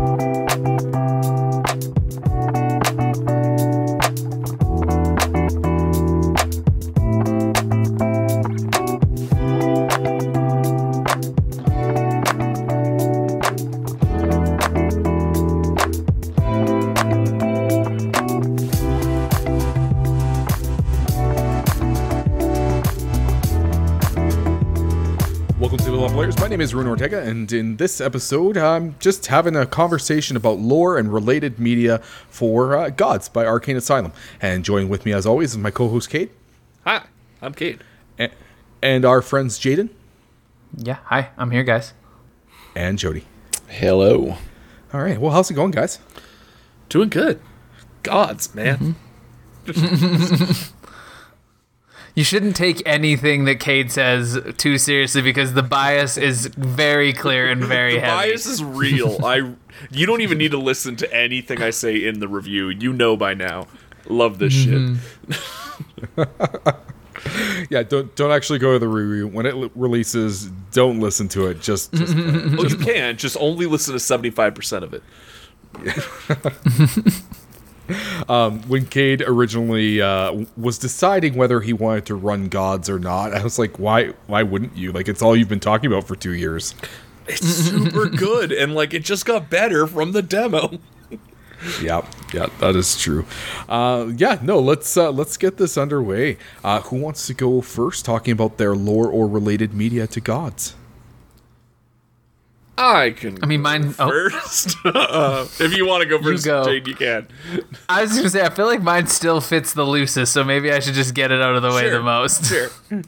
Welcome name is Rune Ortega, and in this episode, I'm just having a conversation about lore and related media for uh, Gods by Arcane Asylum. And joining with me, as always, is my co-host Cade Hi, I'm Cade. and, and our friends Jaden Yeah, hi, I'm here, guys. and Jody. Hello. All right, well, how's it going, guys? Doing good. Gods, man. You shouldn't take anything that Cade says too seriously because the bias is very clear and very The heavy. bias is real. I you don't even need to listen to anything I say in the review. You know by now. Love this shit. Mm-hmm. Yeah, don't don't actually go to the review when it l- releases. Don't listen to it. Just, just Oh, you can just only listen to seventy five percent of it. when Cade originally uh, was deciding whether he wanted to run Gods or not, I was like, why? Why wouldn't you? Like, it's all you've been talking about for two years. It's super good, and like it just got better from the demo. Yeah, yeah, that is true. Uh, yeah, no, let's uh, let's get this underway. Uh, who wants to go first, talking about their lore or related media to gods? I can. I mean, mine. Oh, first. uh, if you want to go first, go. Jade, you can. I was gonna say, I feel like mine still fits the loosest, so maybe I should just get it out of the way Sure. the most. Sure.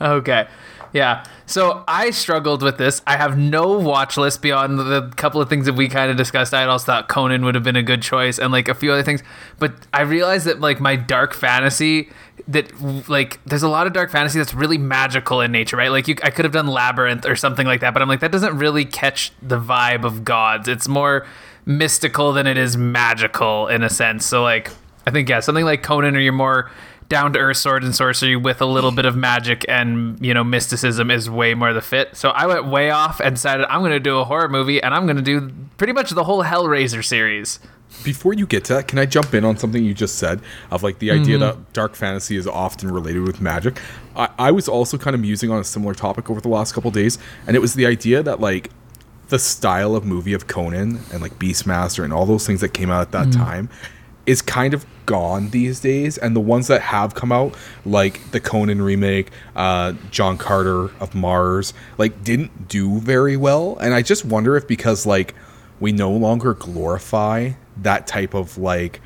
Okay. Yeah. So I struggled with this. I have no watch list beyond the couple of things that we kind of discussed. I also thought Conan would have been a good choice and like a few other things. But I realized that like my dark fantasy that like there's a lot of dark fantasy that's really magical in nature, right? Like you I could have done Labyrinth or something like that, but I'm like that doesn't really catch the vibe of gods. It's more mystical than it is magical in a sense. So like I think yeah, something like Conan or your more down to earth sword and sorcery with a little bit of magic and you know mysticism is way more the fit. So I went way off and decided I'm going to do a horror movie and I'm going to do pretty much the whole Hellraiser series. Before you get to that, can I jump in on something you just said of like the idea mm-hmm. that dark fantasy is often related with magic? I, I was also kind of musing on a similar topic over the last couple days, and it was the idea that like the style of movie of Conan and like Beastmaster and all those things that came out at that mm. time is kind of gone these days and the ones that have come out like the Conan remake uh John Carter of Mars like didn't do very well. And I just wonder if because like we no longer glorify that type of like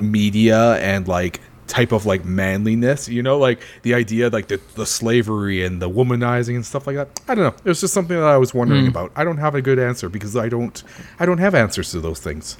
media and like type of like manliness you know? Like the idea like the, the slavery and the womanizing and stuff like that. I don't know. It was just something that i was wondering about. I don't have a good answer because i don't i don't have answers to those things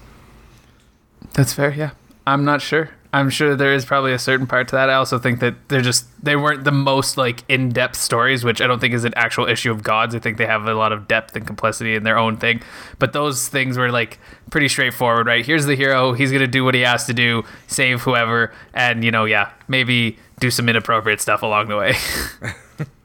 That's fair, yeah. I'm not sure. I'm sure there is probably a certain part to that. I also think that they're just they weren't the most like in-depth stories, which I don't think is an actual issue of gods. I think they have a lot of depth and complexity in their own thing. But those things were like pretty straightforward, right? Here's the hero, he's to do what he has to do, save whoever, and you know, yeah, maybe do some inappropriate stuff along the way.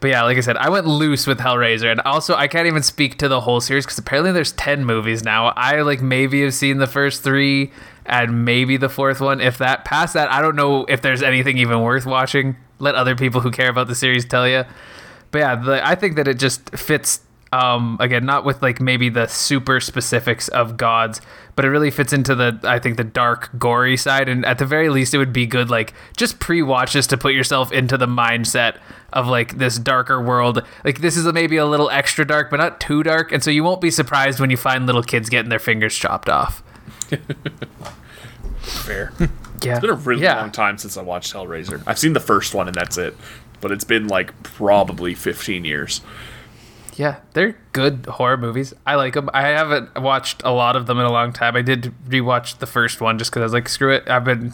But yeah, like I said, I went loose with Hellraiser, and also I can't even speak to the whole series because apparently there's ten movies now. I like maybe have seen the first three and maybe the fourth one. If that past that, I don't know if there's anything even worth watching. Let other people who care about the series tell you. But yeah, the, I think that it just fits. Um, again, not with like maybe the super specifics of gods, but it really fits into the I think the dark, gory side. And at the very least, it would be good like just pre-watch this to put yourself into the mindset of like this darker world. Like this is maybe a little extra dark, but not too dark, and so you won't be surprised when you find little kids getting their fingers chopped off. Fair. Yeah, It's been a really yeah. long time since I watched Hellraiser. I've seen the first one and that's it. But it's been like probably 15 years. Yeah, they're good horror movies. I like them. I haven't watched a lot of them in a long time. I did rewatch the first one just because I was like, screw it. I've been,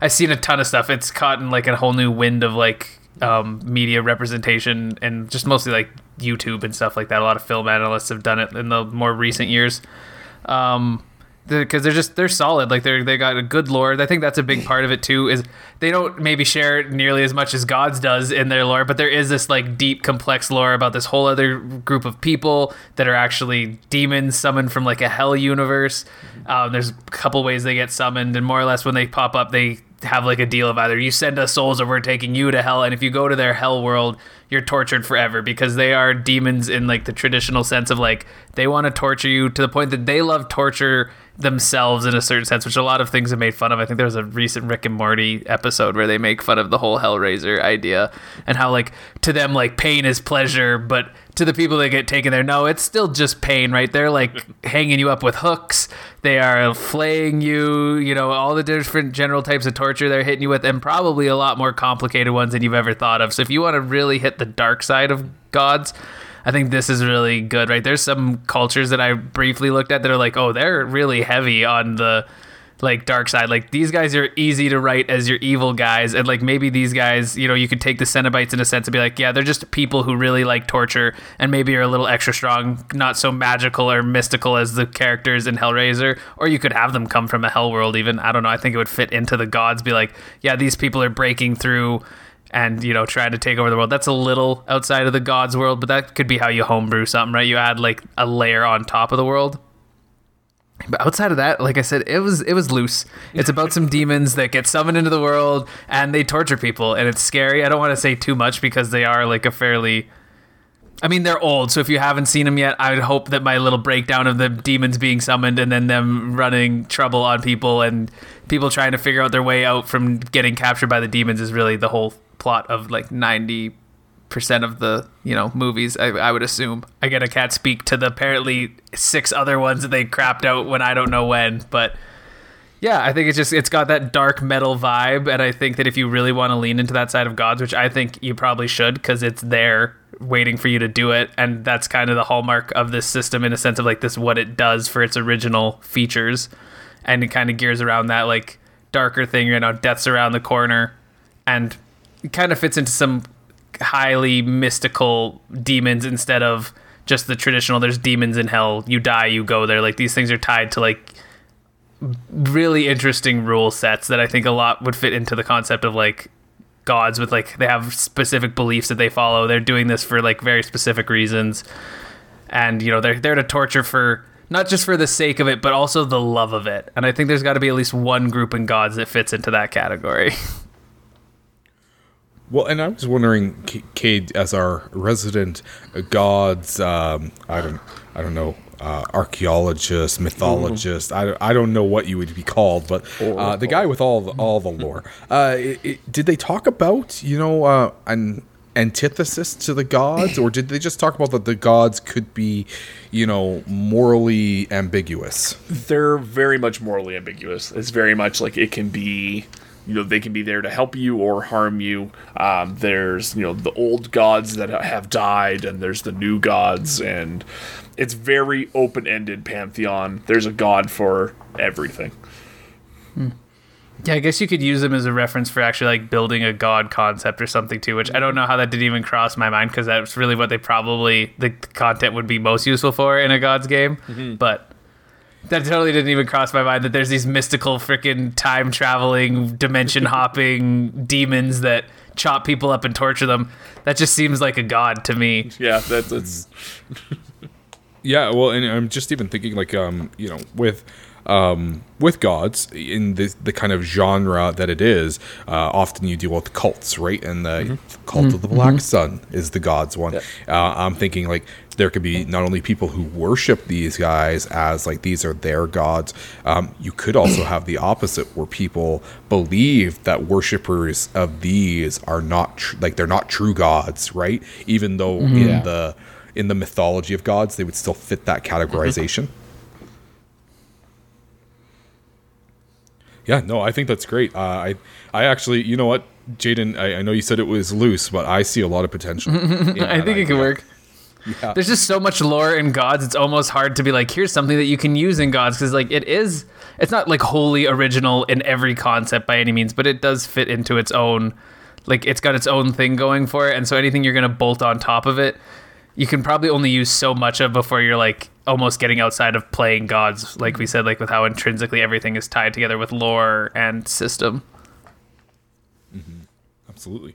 I've seen a ton of stuff. It's caught in like a whole new wind of like um, media representation and just mostly like YouTube and stuff like that. A lot of film analysts have done it in the more recent years. Um, because they're just they're solid. Like they're they got a good lore i think that's a big part of it too is they don't maybe share nearly as much as gods does in their lore but there is this like deep complex lore about this whole other group of people that are actually demons summoned from like a hell universe. Um, there's a couple ways they get summoned and more or less when they pop up they have like a deal of either you send us souls or we're taking you to hell and if you go to their hell world you're tortured forever because they are demons in like the traditional sense of like they want to torture you to the point that they love torture themselves in a certain sense which a lot of things have made fun of. I think there was a recent rick and morty episode where they make fun of the whole hellraiser idea and how like to them like pain is pleasure but to the people that get taken there. No it's still just pain right? They're like hanging you up with hooks. They are flaying you you know all the different general types of torture they're hitting you with and probably a lot more complicated ones than you've ever thought of. So if you want to really hit the dark side of gods I think this is really good, right? There's some cultures that I briefly looked at that are like, oh, they're really heavy on the like dark side. Like these guys are easy to write as your evil guys, and like maybe these guys, you know, you could take the Cenobites in a sense and be like, yeah, they're just people who really like torture and maybe are a little extra strong, not so magical or mystical as the characters in Hellraiser. Or you could have them come from a hell world. Even I don't know. I think it would fit into the gods. Be like, yeah, these people are breaking through and you know trying to take over the world that's a little outside of the gods world but that could be how you homebrew something right you add like a layer on top of the world but outside of that like i said it was it was loose. It's about some demons that get summoned into the world and they torture people and it's scary. I don't want to say too much because they are like a fairly I mean, they're old, so if you haven't seen them yet, I would hope that my little breakdown of the demons being summoned and then them running trouble on people and people trying to figure out their way out from getting captured by the demons is really the whole plot of like 90% of the you know movies I, I would assume. I get a cat speak to the apparently six other ones that they crapped out when i don't know when but yeah i think it's just it's got that dark metal vibe and i think that if you really want to lean into that side of gods which i think you probably should because it's there waiting for you to do it and that's kind of the hallmark of this system in a sense of like this what it does for its original features and it kind of gears around that like darker thing you know death's around the corner and it kind of fits into some highly mystical demons instead of just the traditional there's demons in hell you die you go there. Like these things are tied to like really interesting rule sets that i think a lot would fit into the concept of like gods with like they have specific beliefs that they follow. They're doing this for like very specific reasons. And you know they're there to torture for not just for the sake of it but also the love of it. And i think there's got to be at least one group in gods that fits into that category Well, and I was wondering, Cade, as our resident gods, um, I don't, I don't know, uh, archaeologist, mythologist. I, I don't know what you would be called, but uh, the guy with all the, all the lore. Uh, it, it- did they talk about you know uh, an antithesis to the gods, or did they just talk about that the gods could be, you know, morally ambiguous? they're very much morally ambiguous. It's very much like it can be, you know, they can be there to help you or harm you. Um, there's, you know, the old gods that have died, and there's the new gods, and it's very open ended pantheon. There's a god for everything. Yeah, I guess you could use them as a reference for actually like building a god concept or something too, which I don't know how that didn't even cross my mind because that's really what they probably the content would be most useful for in a god's game. But that totally didn't even cross my mind that there's these mystical freaking time traveling, dimension hopping demons that chop people up and torture them. That just seems like a god to me. Yeah, that's it's Yeah, well, and I'm just even thinking like um, you know, with um with gods in the the kind of genre that it is, uh, often you deal with cults, right? And the cult of the Black Sun is the gods one. Uh, I'm thinking like there could be not only people who worship these guys as like these are their gods. Um, you could also have the opposite, where people believe that worshippers of these are not tr- like they're not true gods, right? Even though Yeah. in the in the mythology of gods, they would still fit that categorization. Yeah, no, I think that's great. Uh, I, I actually, you know what, Jaden, I, I know you said it was loose, but I see a lot of potential. I think it could work. Yeah. There's just so much lore in gods. It's almost hard to be like, here's something that you can use in gods because like it is. It's not like wholly original in every concept by any means, but it does fit into its own. Like it's got its own thing going for it, and so anything you're gonna bolt on top of it, you can probably only use so much of before you're like almost getting outside of playing gods, like we said, like with how intrinsically everything is tied together with lore and system. Mm-hmm. Absolutely.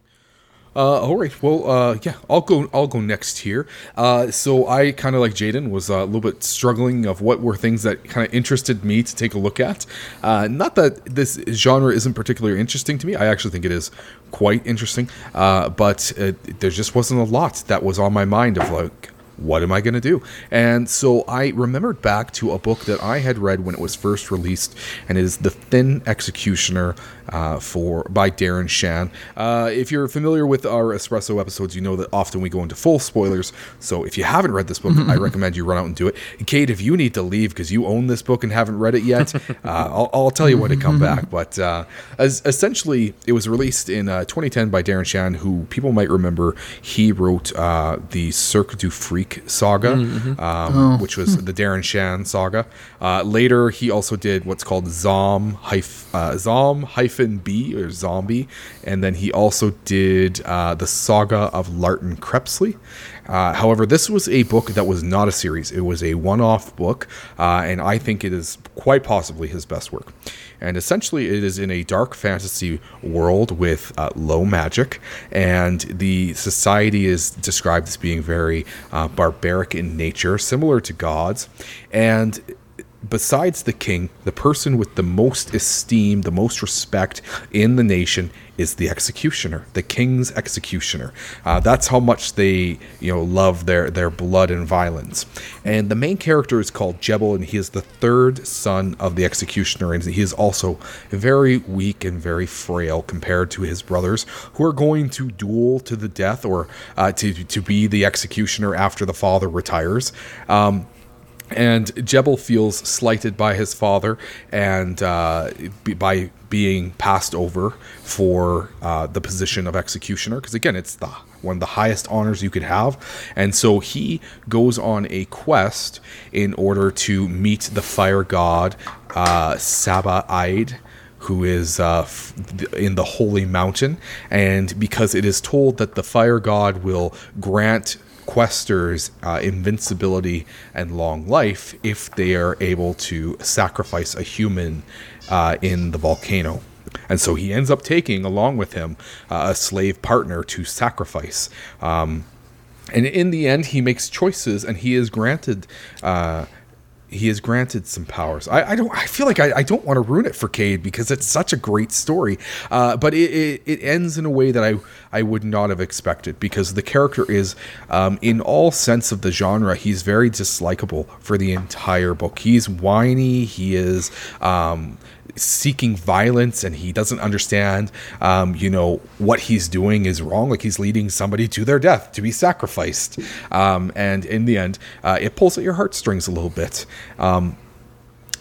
Uh, all right. Well, uh, yeah, I'll go. I'll go next here. Uh, so I kind of like Jaden was uh, a little bit struggling of what were things that kind of interested me to take a look at. Uh, not that this genre isn't particularly interesting to me. I actually think it is quite interesting. Uh, but uh, there just wasn't a lot that was on my mind of like what am I going to do? And so I remembered back to a book that I had read when it was first released, and it is The Thin Executioner uh, for by Darren Shan. Uh, if you're familiar with our Espresso episodes, you know that often we go into full spoilers. So if you haven't read this book, I recommend you run out and do it. Cade, if you need to leave because you own this book and haven't read it yet, uh, I'll, I'll, tell you when to come back. But uh, as essentially, it was released in uh, 2010 by Darren Shan, who people might remember. He wrote uh, the Cirque du Freak saga, mm-hmm. um, oh. which was the Darren Shan saga. later, he also did what's called Zom hyph- Zom hyphen B or Zombie, and then he also did uh, the Saga of Larten Crepsley. Uh, however, this was a book that was not a series; it was a one-off book, uh, and I think it is quite possibly his best work. And essentially, it is in a dark fantasy world with uh, low magic, and the society is described as being very uh, barbaric in nature, similar to gods, and besides the king, the person with the most esteem, the most respect in the nation is the executioner, the king's executioner. Uh, that's how much they, you know, love their their blood and violence. And the main character is called Jebel, and he is the third son of the executioner, and he is also very weak and very frail compared to his brothers, who are going to duel to the death or uh, to to be the executioner after the father retires. Um, and Jebel feels slighted by his father and uh, by being passed over for uh, the position of executioner. Because again it's the one of the highest honors you could have. And so he goes on a quest in order to meet the fire god uh, Saba Eid who is uh, in the holy mountain. And because it is told that the fire god will grant questers uh, invincibility and long life if they are able to sacrifice a human uh, in the volcano. And so he ends up taking along with him uh, a slave partner to sacrifice. Um, and in the end, he makes choices and he is granted uh, he is granted some powers. I, I don't. I feel like I, I, don't want to ruin it for Cade because it's such a great story. Uh, but it, it, it, ends in a way that I I would not have expected because the character is, um, in all sense of the genre, he's very dislikable for the entire book. He's whiny. He is. Um, seeking violence and he doesn't understand um, you know what he's doing is wrong. Like he's leading somebody to their death to be sacrificed. Um, and in the end uh, it pulls at your heartstrings a little bit. Um,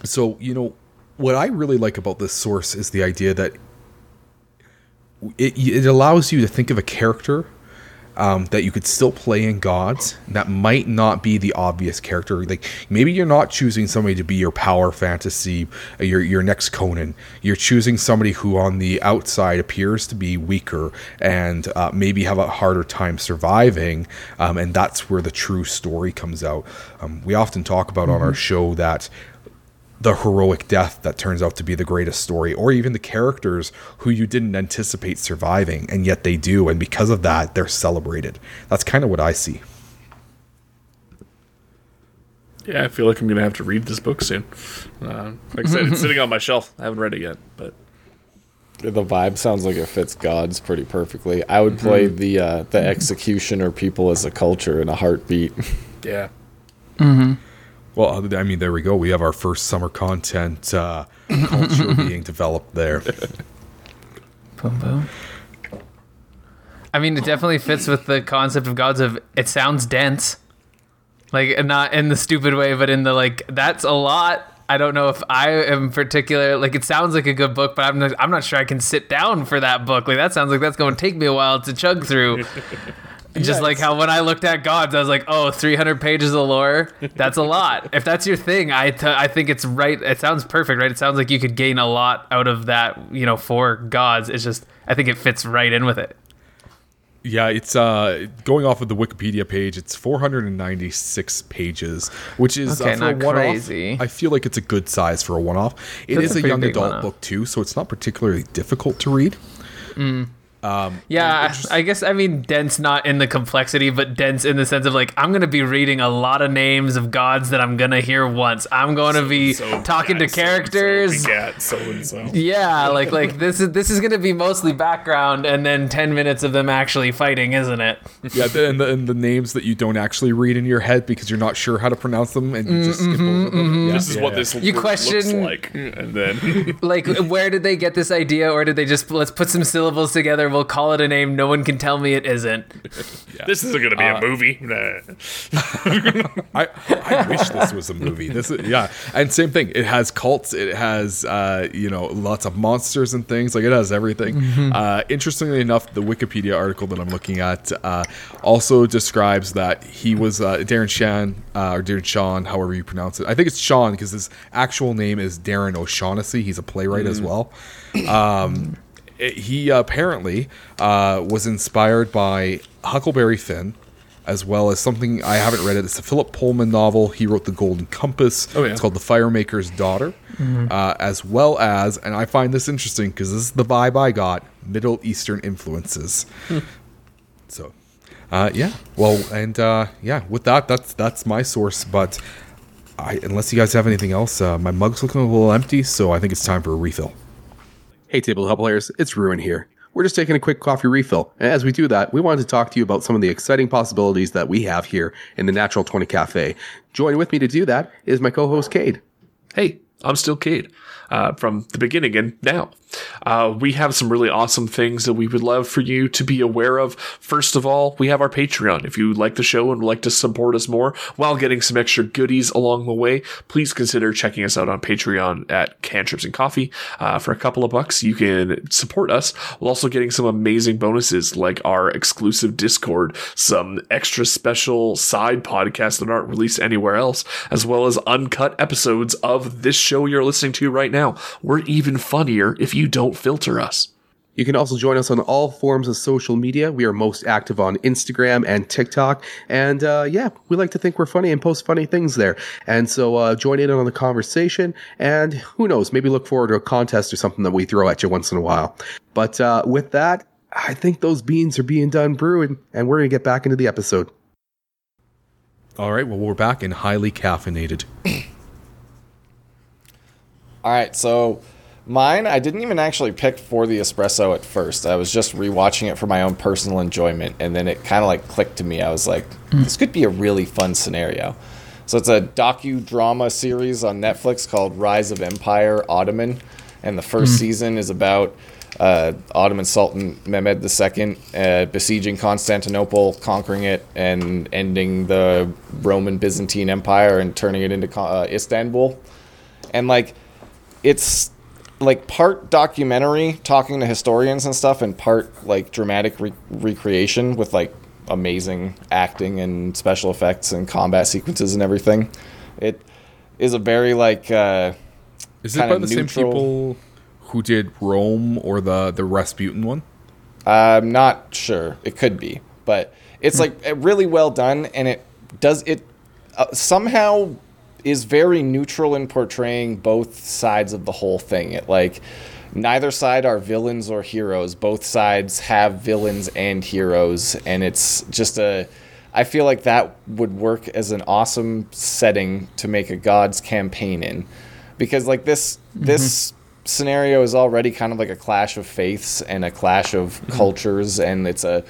so you know what i really like about this source is the idea that it, it allows you to think of a character um, that you could still play in gods that might not be the obvious character. Like maybe you're not choosing somebody to be your power fantasy, uh, your your next Conan. You're choosing somebody who on the outside appears to be weaker and uh, maybe have a harder time surviving, um, and that's where the true story comes out. Um, we often talk about mm-hmm. on our mm-hmm. show that the heroic death that turns out to be the greatest story, or even the characters who you didn't anticipate surviving, and yet they do, and because of that, they're celebrated. That's kind of what I see. Yeah, I feel like I'm gonna have to read this book soon. Uh, like I said, it's sitting on my shelf. I haven't read it yet, but the vibe sounds like it fits gods pretty perfectly. I would play mm-hmm. the uh, the executioner people as a culture in a heartbeat. Yeah. Mm-hmm. Well, I mean, there we go. We have our first summer content uh, culture being developed there. Boom, boom. I mean, it definitely fits with the concept of gods. Of it sounds dense, like not in the stupid way, but in the like. That's a lot. I don't know if I am particular. Like, it sounds like a good book, but I'm not, I'm not sure I can sit down for that book. Like, that sounds like that's going to take me a while to chug through. Just like how when I looked at gods, I was like, oh, 300 pages of lore. That's a lot. if that's your thing, I, t- I think it's right. It sounds perfect, right? It sounds like you could gain a lot out of that, you know, for gods. It's just, I think it fits right in with it. Yeah, it's uh going off of the Wikipedia page. It's 496 pages, which is Okay, uh, for a one-off. crazy. I feel like it's a good size for a one-off. It That's is a a, young adult book too, so it's not particularly difficult to read. Um, yeah, I I guess I mean dense not in the complexity, but dense in the sense of like I'm gonna be reading a lot of names of gods that I'm gonna hear once. I'm gonna be So talking to characters. So begat, so and so. Yeah, like like this is this is gonna be mostly background and then ten minutes of them actually fighting, isn't it? Yeah, the- and the, and the names that you don't actually read in your head because you're not sure how to pronounce them, and you mm, just skip mm-hmm, over them. Mm-hmm. Yeah, This is yeah, what yeah. this You word question- looks like, and then Like where did they get this idea, or did they just let's put some syllables together? We'll call it a name. No one can tell me it isn't. this isn't going to be Uh, a movie. I, I wish this was a movie. This is yeah, and same thing. It has cults. It has uh, you know lots of monsters and things. Like it has everything. Uh, interestingly enough, the Wikipedia article that I'm looking at uh, also describes that he was uh, Darren Shan uh, or Darren Sean, however you pronounce it. I think it's Sean because his actual name is Darren O'Shaughnessy. He's a playwright as well. Um, it- he apparently uh, was inspired by Huckleberry Finn as well as something I haven't read it. It's a Philip Pullman novel. He wrote The Golden Compass. Oh, yeah. It's called The Firemaker's Daughter, uh, as well as, and I find this interesting because this is the vibe I got: Middle Eastern influences. So, uh, yeah. Well, and uh, yeah, with that, that's that's my source. But I, unless you guys have anything else, uh, my mug's looking a little empty, so I think it's time for a refill. Hey, tabletop players, it's Ruin here. We're just taking a quick coffee refill. And as we do that, we wanted to talk to you about some of the exciting possibilities that we have here in the Natural 20 Cafe. Joining with me to do that is my co host, Cade. hey, I'm still Cade uh, from the beginning and now. Uh, we have some really awesome things that we would love for you to be aware of. First of all, we have our Patreon. If you like the show and would like to support us more while getting some extra goodies along the way, please consider checking us out on Patreon at Cantrips and Coffee. Uh, for a couple of bucks, you can support us while also getting some amazing bonuses like our exclusive Discord, some extra special side podcasts that aren't released anywhere else, as well as uncut episodes of this show you're listening to right now. We're even funnier if you don't filter us. You can also join us on all forms of social media. We are most active on Instagram and TikTok. And uh, yeah, we like to think we're funny and post funny things there. And so uh, join in on the conversation. And who knows, maybe look forward to a contest or something that we throw at you once in a while. But uh, with that, I think those beans are being done brewing, and we're going to get back into the episode. All right. Well, we're back and highly caffeinated. All right, so mine, I didn't even actually pick for the espresso at first. I was just rewatching it for my own personal enjoyment, and then it kind of like clicked to me. I was like, this could be a really fun scenario. So it's a docudrama series on Netflix called Rise of Empire Ottoman, and the first season is about uh, Ottoman Sultan Mehmed II uh, besieging Constantinople, conquering it, and ending the Roman Byzantine Empire and turning it into uh, Istanbul. And like, it's like part documentary talking to historians and stuff and part like dramatic re- recreation with like amazing acting and special effects and combat sequences and everything it is a very like uh Is it by the same neutral. people who did Rome or the the Rasputin one? i'm not sure it could be but it's like uh, really well done and it does it uh, somehow is very neutral in portraying both sides of the whole thing. It like neither side are villains or heroes. Both sides have villains and heroes and it's just a i feel like that would work as an awesome setting to make a god's campaign in. Because like this mm-hmm. this scenario is already kind of like a clash of faiths and a clash of mm-hmm. cultures and it's a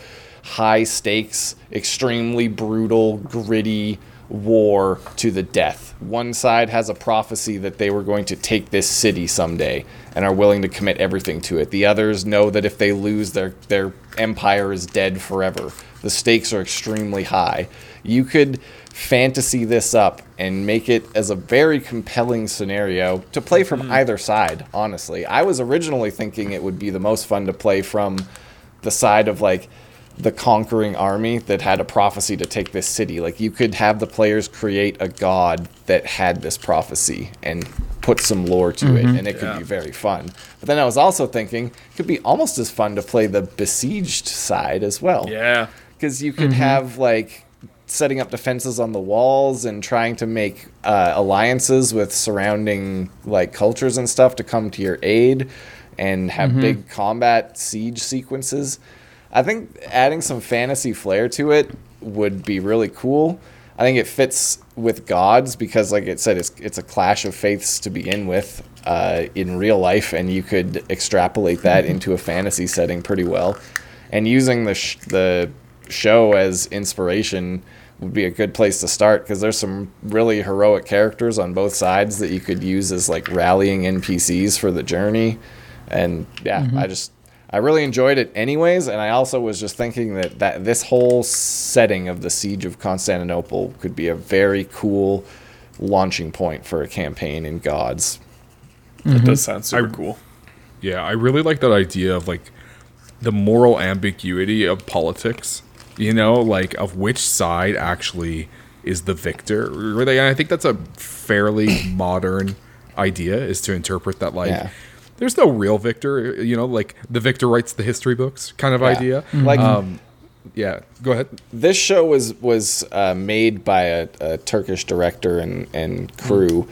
high stakes extremely brutal gritty war to the death. One side has a prophecy that they were going to take this city someday and are willing to commit everything to it. The others know that if they lose their their empire is dead forever. The stakes are extremely high. You could fantasy this up and make it as a very compelling scenario to play from mm-hmm. either side honestly. I was originally thinking it would be the most fun to play from the side of like the conquering army that had a prophecy to take this city. Like you could have the players create a god that had this prophecy and put some lore to it, mm-hmm. and it could be very fun. But then I was also thinking it could be almost as fun to play the besieged side as well. Yeah. because you could mm-hmm. have like setting up defenses on the walls and trying to make uh, alliances with surrounding like cultures and stuff to come to your aid and have mm-hmm. big combat siege sequences i think adding some fantasy flair to it would be really cool. I think it fits with gods because like it said it's, it's a clash of faiths to begin with uh, in real life and you could extrapolate that into a fantasy setting pretty well. And using the sh- the show as inspiration would be a good place to start because there's some really heroic characters on both sides that you could use as like rallying NPCs for the journey. And yeah, I just I really enjoyed it anyways, and I also was just thinking that that this whole setting of the siege of Constantinople could be a very cool launching point for a campaign in Gods. That does mm-hmm. sound super cool. Yeah, I really like that idea of like the moral ambiguity of politics. You know, like of which side actually is the victor. Really, and I think that's a fairly modern idea is to interpret that like Yeah. There's no real victor. You know, like the victor writes the history books kind of Yeah. idea. Like Um, yeah, go ahead. this show was was uh, made by a, a Turkish director and and crew,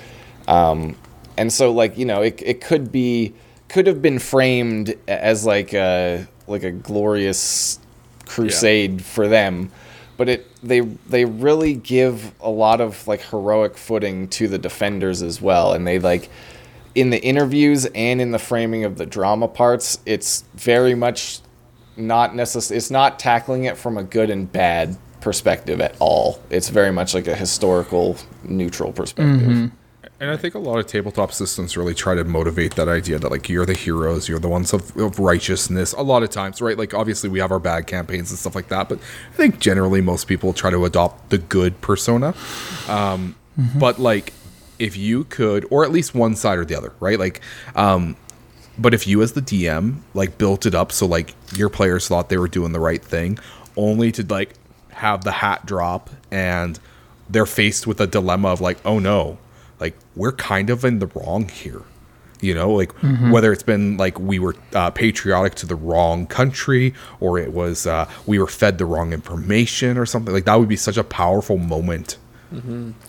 um, and so like you know it it could be could have been framed as like a like a glorious crusade for them, but it they they really give a lot of like heroic footing to the defenders as well, and they like in the interviews and in the framing of the drama parts, it's very much not necess- it's not tackling it from a good and bad perspective at all. It's very much like a historical neutral perspective. And I think a lot of tabletop systems really try to motivate that idea that like you're the heroes, you're the ones of, of righteousness. A lot of times, right? Like obviously we have our bad campaigns and stuff like that, but I think generally most people try to adopt the good persona. Um, But like if you could, or at least one side or the other, right? Like, um, but if you as the DM like built it up so like your players thought they were doing the right thing, only to like have the hat drop and they're faced with a dilemma of like, oh no, like we're kind of in the wrong here. You know, like whether it's been like we were uh, patriotic to the wrong country or it was uh, we were fed the wrong information or something like that would be such a powerful moment.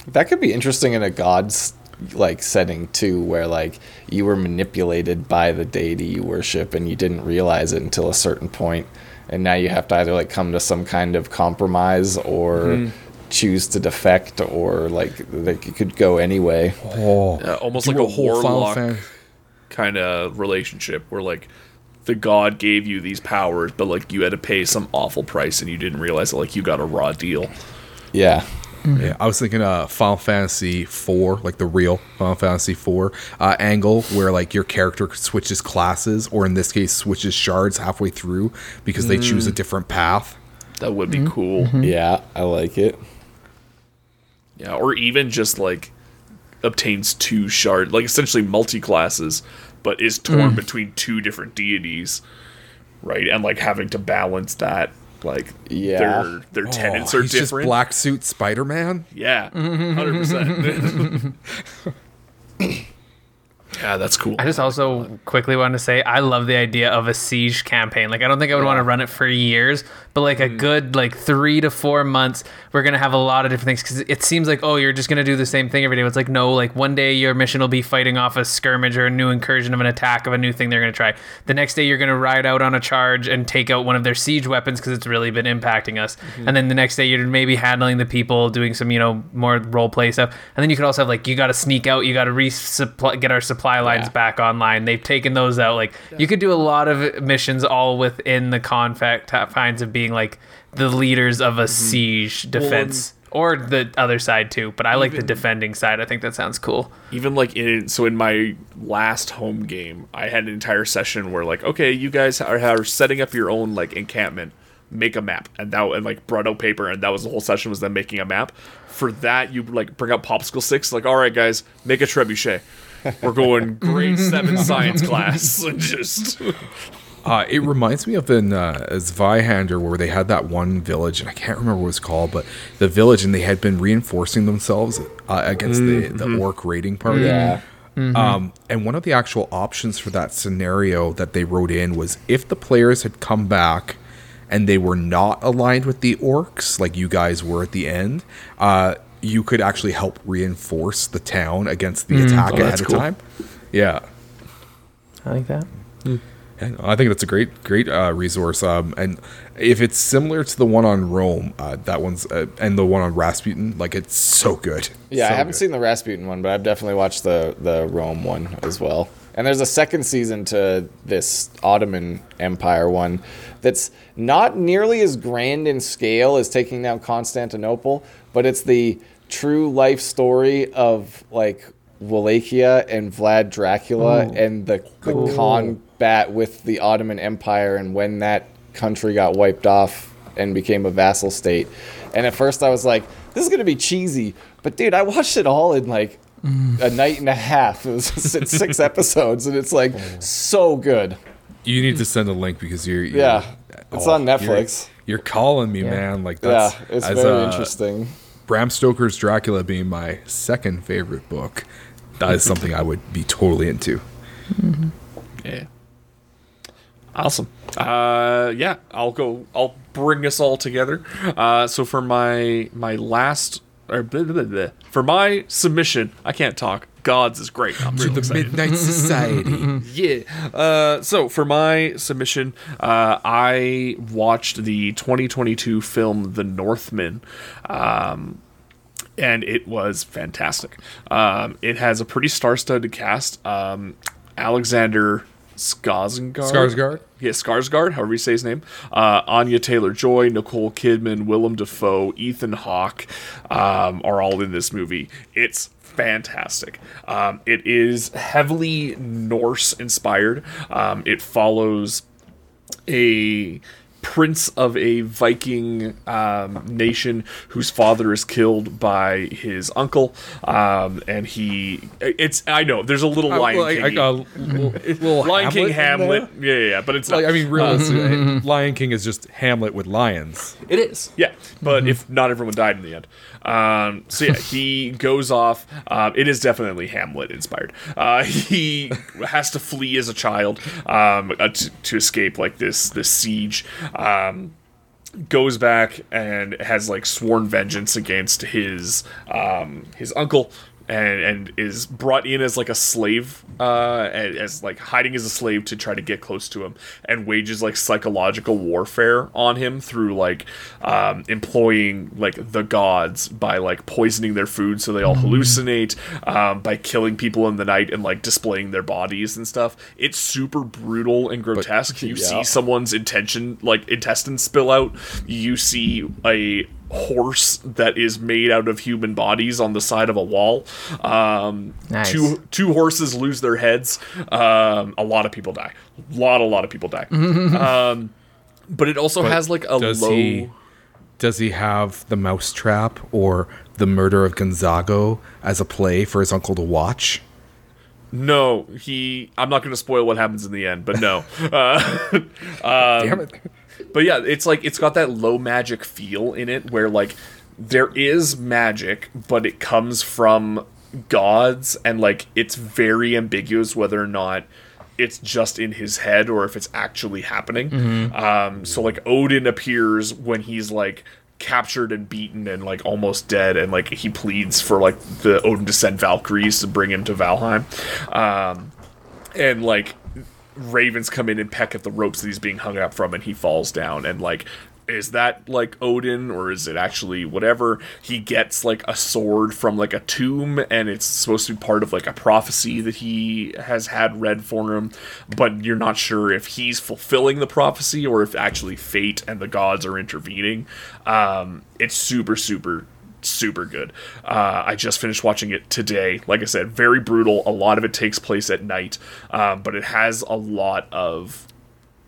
That could be interesting in a god's like setting too where like you were manipulated by the deity you worship and you didn't realize it until a certain point and now you have to either like come to some kind of compromise or choose to defect or like like it could go anyway Oh, Uh, almost like a, whole Final warlock kind of relationship where like the god gave you these powers, but like you had to pay some awful price and you didn't realize that like you got a raw deal. yeah Yeah, I was thinking uh Final Fantasy IV, like the real Final Fantasy IV uh, angle, where like your character switches classes, or in this case, switches shards halfway through because they choose a different path. That would be cool. yeah i like it Yeah, or even just like obtains two shard, like essentially multi classes, but is torn between two different deities, right? And like having to balance that, like Yeah. their their tenets Oh, are he's different. just black suit Spider Man. Yeah, hundred percent. Yeah, that's cool. I just also quickly want to say I love the idea of a siege campaign. Like I don't think I would want to run it for years, but like a mm. good like three to four months, we're gonna have a lot of different things because it seems like oh you're just gonna do the same thing every day. It's like no, like one day your mission will be fighting off a skirmish or a new incursion of an attack of a new thing they're gonna try. The next day you're gonna ride out on a charge and take out one of their siege weapons because it's really been impacting us. Mm-hmm. And then the next day you're maybe handling the people, doing some you know more role play stuff. And then you could also have like you got to sneak out, you got to resupply, get our supply lines Yeah. back online. They've taken those out. Like you could do a lot of missions all within the confines of being like the leaders of a mm-hmm. siege defense. or the other side too, but I like the defending side. I think that sounds cool. even like in so in my last home game i had an entire session where like okay you guys are, are setting up your own like encampment make a map and that and like brought out paper and that was the whole session was them making a map for that you like bring out popsicle sticks like all right guys make a trebuchet we're going grade seven science class and just Uh, it reminds me of in uh, Zweihander where they had that one village, and I can't remember what it was called, but the village, and they had been reinforcing themselves uh, against the, the orc raiding party. Yeah. Um, and one of the actual options for that scenario that they wrote in was if the players had come back and they were not aligned with the orcs, like you guys were at the end, uh, you could actually help reinforce the town against the attack ahead of cool. time. Yeah. I like that. Yeah, no, I think that's a great, great uh, resource. Um, and if it's similar to the one on Rome, uh, that one's uh, and the one on Rasputin, like it's so good. Yeah, So I haven't good. seen the Rasputin one, but I've definitely watched the the Rome one as well. And there's a second season to this Ottoman Empire one that's not nearly as grand in scale as taking down Constantinople, but it's the true life story of like Wallachia and Vlad Dracula and the, the combat with the Ottoman Empire and when that country got wiped off and became a vassal state. And at first I was like, this is going to be cheesy. But dude, I watched it all in like mm. a night and a half. It was six episodes and it's like so good. You need to send a link because you're, you're Yeah. It's on you're- Netflix. You're, calling me, man. Like that's yeah, it's as, very uh, interesting. Bram Stoker's Dracula being my second favorite book. That is something I would be totally into. Yeah. Awesome. Uh, yeah, I'll go. I'll bring us all together. Uh, so for my my last or blah, blah, blah, blah. for my submission, I can't talk. Gods is great. I'm really excited. Midnight Society. Yeah. Uh, so for my submission, uh, I watched the 2022 film The Northman. Um, and it was fantastic. Um, it has a pretty star-studded cast. Um, Alexander Skarsgård. Skarsgård? Yeah, Skarsgård, however you say his name. Uh, Anya Taylor-Joy, Nicole Kidman, Willem Dafoe, Ethan Hawke um, are all in this movie. It's fantastic. Um, it is heavily Norse-inspired. Um, it follows a prince of a Viking um, nation whose father is killed by his uncle, um, and he. It's I know there's a little Lion like, King. like a little, little Lion King. Hamlet, yeah, yeah, yeah, but it's Like not. I mean, realistically, Lion King is just Hamlet with lions. It is, yeah. But if not everyone died in the end, um, so yeah, he goes off. Um, it is definitely Hamlet inspired. Uh, he has to flee as a child um, uh, to, to escape like this this siege. Um, goes back and has like sworn vengeance against his um, his uncle and and is brought in as like a slave uh as, as like hiding as a slave to try to get close to him and wages like psychological warfare on him through like um employing like the gods by like poisoning their food so they all hallucinate um by killing people in the night and like displaying their bodies and stuff. It's super brutal and grotesque. You see someone's intention like intestines spill out. You see a horse that is made out of human bodies on the side of a wall um Nice. Two two horses lose their heads um a lot of people die a lot a lot of people die um but it also But has like a does low he does he have the mousetrap or the murder of Gonzago as a play for his uncle to watch? no he i'm not going to spoil what happens in the end but no uh Damn it. But yeah it's like it's got that low magic feel in it where like there is magic but it comes from gods and like it's very ambiguous whether or not it's just in his head or if it's actually happening. Um so like odin appears when he's like captured and beaten and like almost dead and like he pleads for like the odin to send valkyries to bring him to valheim. Um and like ravens come in and peck at the ropes that he's being hung up from and he falls down and like is that like odin or is it actually whatever? He gets like a sword from like a tomb and it's supposed to be part of like a prophecy that he has had read for him but you're not sure if he's fulfilling the prophecy or if actually fate and the gods are intervening. Um it's super super super good. Uh, I just finished watching it today. Like I said, very brutal. A lot of it takes place at night, um, but it has a lot of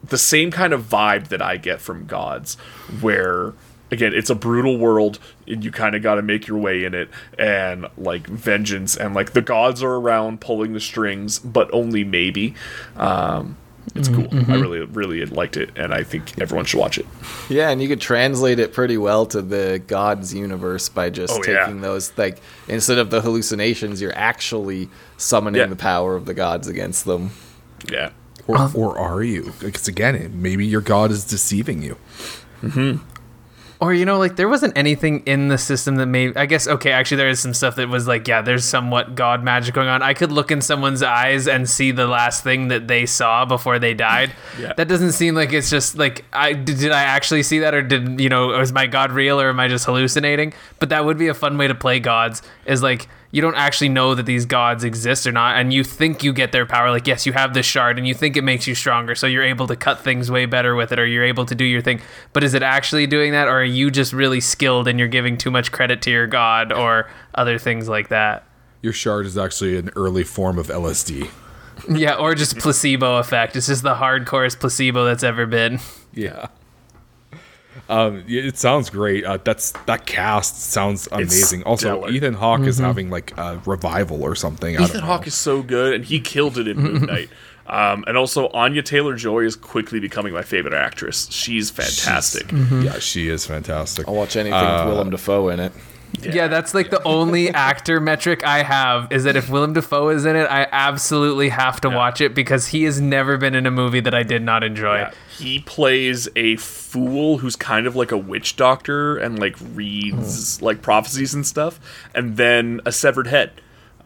the same kind of vibe that I get from Gods, where again it's a brutal world and you kind of got to make your way in it and like vengeance and like the gods are around pulling the strings but only maybe um It's mm-hmm, cool. I mm-hmm. really, really liked it, and I think everyone should watch it. Yeah, and you could translate it pretty well to the gods universe by just Oh, yeah. taking those like instead of the hallucinations, you're actually summoning Yeah. the power of the gods against them. Yeah. Or, um, or are you? Because again, maybe your god is deceiving you. Mm-hmm. Or you know, like there wasn't anything in the system that made. I guess okay, actually there is some stuff that was like, yeah, there's somewhat god magic going on. I could look in someone's eyes and see the last thing that they saw before they died. Yeah. That doesn't seem like it's just like I did, did I actually see that or did you know was my god real or am I just hallucinating? But that would be a fun way to play gods. Is like you don't actually know that these gods exist or not, and you think you get their power. Like yes, you have this shard, and you think it makes you stronger, so you're able to cut things way better with it, or you're able to do your thing. But is it actually doing that, or are you just really skilled and you're giving too much credit to your god, or other things like that? Your shard is actually an early form of LSD. Yeah, or just placebo effect. It's just the hardcorest placebo that's ever been. Yeah. Um, it sounds great. Uh, that's that cast sounds amazing. Also, stellar. Ethan Hawke is having like a revival or something. I don't Ethan. Hawke is so good, and he killed it in Moon Knight. Um, and also, Anya Taylor Joy is quickly becoming my favorite actress. She's fantastic. Yeah, she is fantastic. I'll watch anything with Willem Dafoe in it. Yeah, that's like the only actor metric I have is that if Willem Dafoe is in it, I absolutely have to watch it because he has never been in a movie that I did not enjoy. Yeah. He plays a fool who's kind of like a witch doctor and like reads like prophecies and stuff, and then a severed head.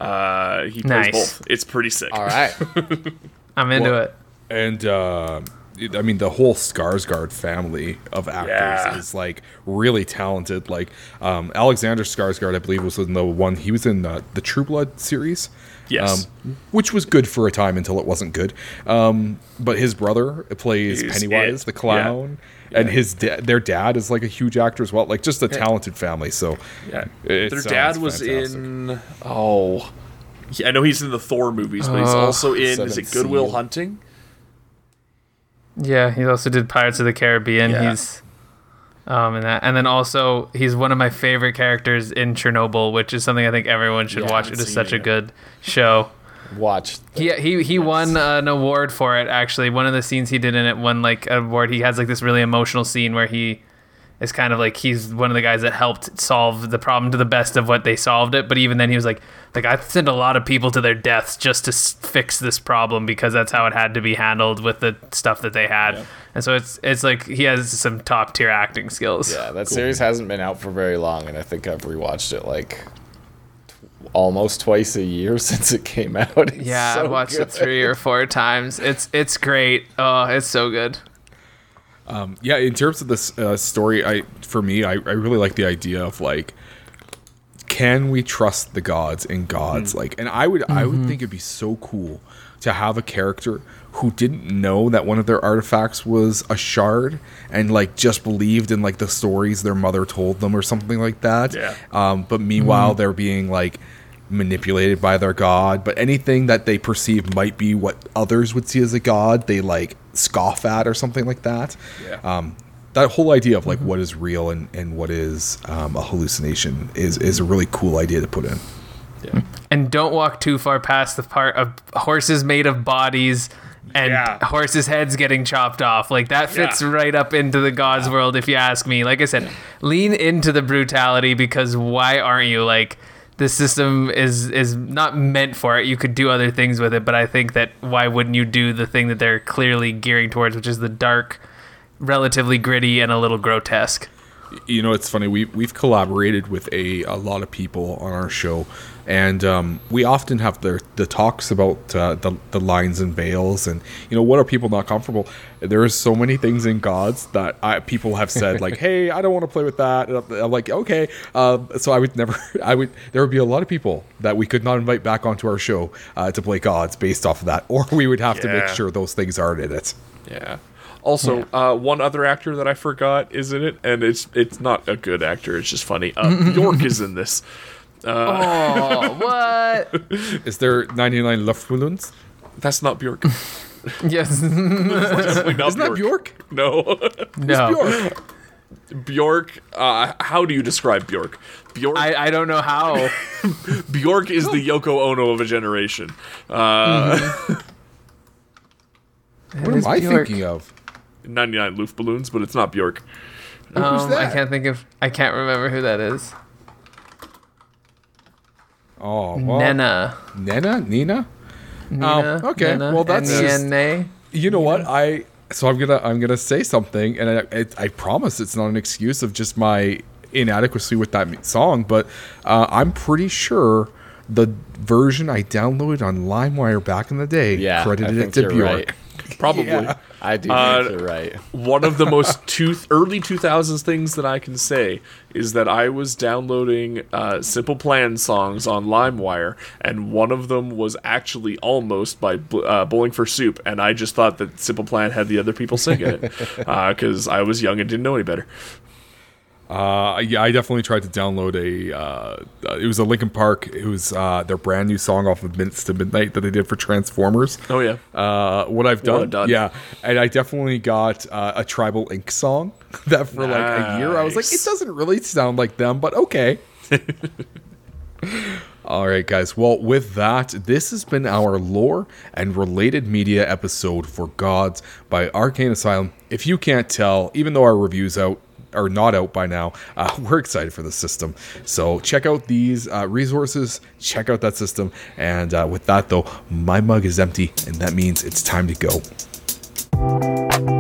Uh, he plays Nice. both. It's pretty sick. All right. I'm into Well, it. and uh, it- I mean the whole Skarsgård family of actors Yeah. is like really talented. Like um, Alexander Skarsgård, I believe, was in the one he was in uh, the True Blood series. Yes. um, which was good for a time until it wasn't good. Um, but his brother plays He's Pennywise it. the clown, and his da- their dad is like a huge actor as well. Like just a talented family. So Yeah. Their dad was fantastic. in. Oh. I know he's in the Thor movies, but he's also in. Is it Good Will. Hunting? Yeah, he also did Pirates of the Caribbean. Yeah. He's um in that, and then also he's one of my favorite characters in Chernobyl, which is something I think everyone should Yeah, watch. It is such it a good show. Watch. He he he won uh, an award for it. Actually, one of the scenes he did in it won like an award. He has like this really emotional scene where he is kind of like he's one of the guys that helped solve the problem to the best of what they solved it. But even then, he was like like I sent a lot of people to their deaths just to s- fix this problem because that's how it had to be handled with the stuff that they had. And so it's it's like he has some top tier acting skills. Yeah, that series hasn't been out for very long, and I think I've rewatched it like almost twice a year since it came out. It's Yeah, so I watched good. it three or four times. It's it's great. Oh, it's so good. Yeah in terms of this uh, story i for me I, I really like the idea of like can we trust the gods and gods? Like and i would i would think it'd be so cool to have a character who didn't know that one of their artifacts was a shard and like just believed in like the stories their mother told them or something like that. Yeah. um, but meanwhile they're being like manipulated by their god. But anything that they perceive might be what others would see as a god they like scoff at or something like that Yeah. um, that whole idea of like what is real and, and what is um, a hallucination is is a really cool idea to put in And don't walk too far past the part of horses made of bodies and Yeah. horses' heads getting chopped off. Like that fits Yeah. right up into the God's world, if you ask me. Like I said, lean into the brutality because why aren't you? Like the system is is not meant for it. You could do other things with it, but I think that why wouldn't you do the thing that they're clearly gearing towards, which is the dark, relatively gritty and a little grotesque. you know it's funny we, we've collaborated with a, a lot of people on our show and um, we often have the, the talks about uh, the, the lines and veils and you know what are people not comfortable there are so many things in gods that I, people have said like hey i don't want to play with that and i'm like okay um, so i would never i would there would be a lot of people that we could not invite back onto our show uh, to play gods based off of that or we would have to make sure those things aren't in it Yeah. Also, uh, one other actor that I forgot is in it, and it's it's not a good actor. It's just funny. Uh, Bjork is in this. Oh, what? is there 99 Luftballons? That's not Bjork. yes. Definitely not isn't that Bjork No. no. Bjork Bjork. Uh, how do you describe Bjork? Bjork. I, I don't know how. Bjork is the Yoko Ono of a generation. Uh, What is am I Bjork. thinking of? 99 Loof balloons, but it's not Bjork. Who's Um, I can't think of. I can't remember who that is. Oh, well, Nena. Nena, Nina. Nina. Oh, okay. Nena, Well, that's just- You know what? I so I'm gonna I'm gonna say something, and I, it, I promise it's not an excuse of just my inadequacy with that song, but uh, I'm pretty sure the version I downloaded on LimeWire back in the day Yeah, credited it to Bjork. right. Probably. Yeah. I do Uh, think you're right. One of the most two, early 2000s things that I can say is that I was downloading uh, Simple Plan songs on LimeWire, and one of them was actually Almost by Bl- uh, Bowling for Soup, and I just thought that Simple Plan had the other people singing it because I was young and didn't know any better. Uh, yeah, I definitely tried to download a. Uh, uh, it was a Linkin Park. It was uh, their brand new song off of Minutes to Midnight that they did for Transformers. Oh, yeah. Uh, what I've done, Well done. yeah, and I definitely got uh, a Tribal Ink song that for like a year I was like, it doesn't really sound like them, but okay. All right, guys. Well, with that, this has been our lore and related media episode for Gods by Arcane Asylum. If you can't tell, even though our reviews out are not out by now, uh, we're excited for the system. So check out these uh, resources, check out that system, and uh, with that though, my mug is empty, and that means it's time to go.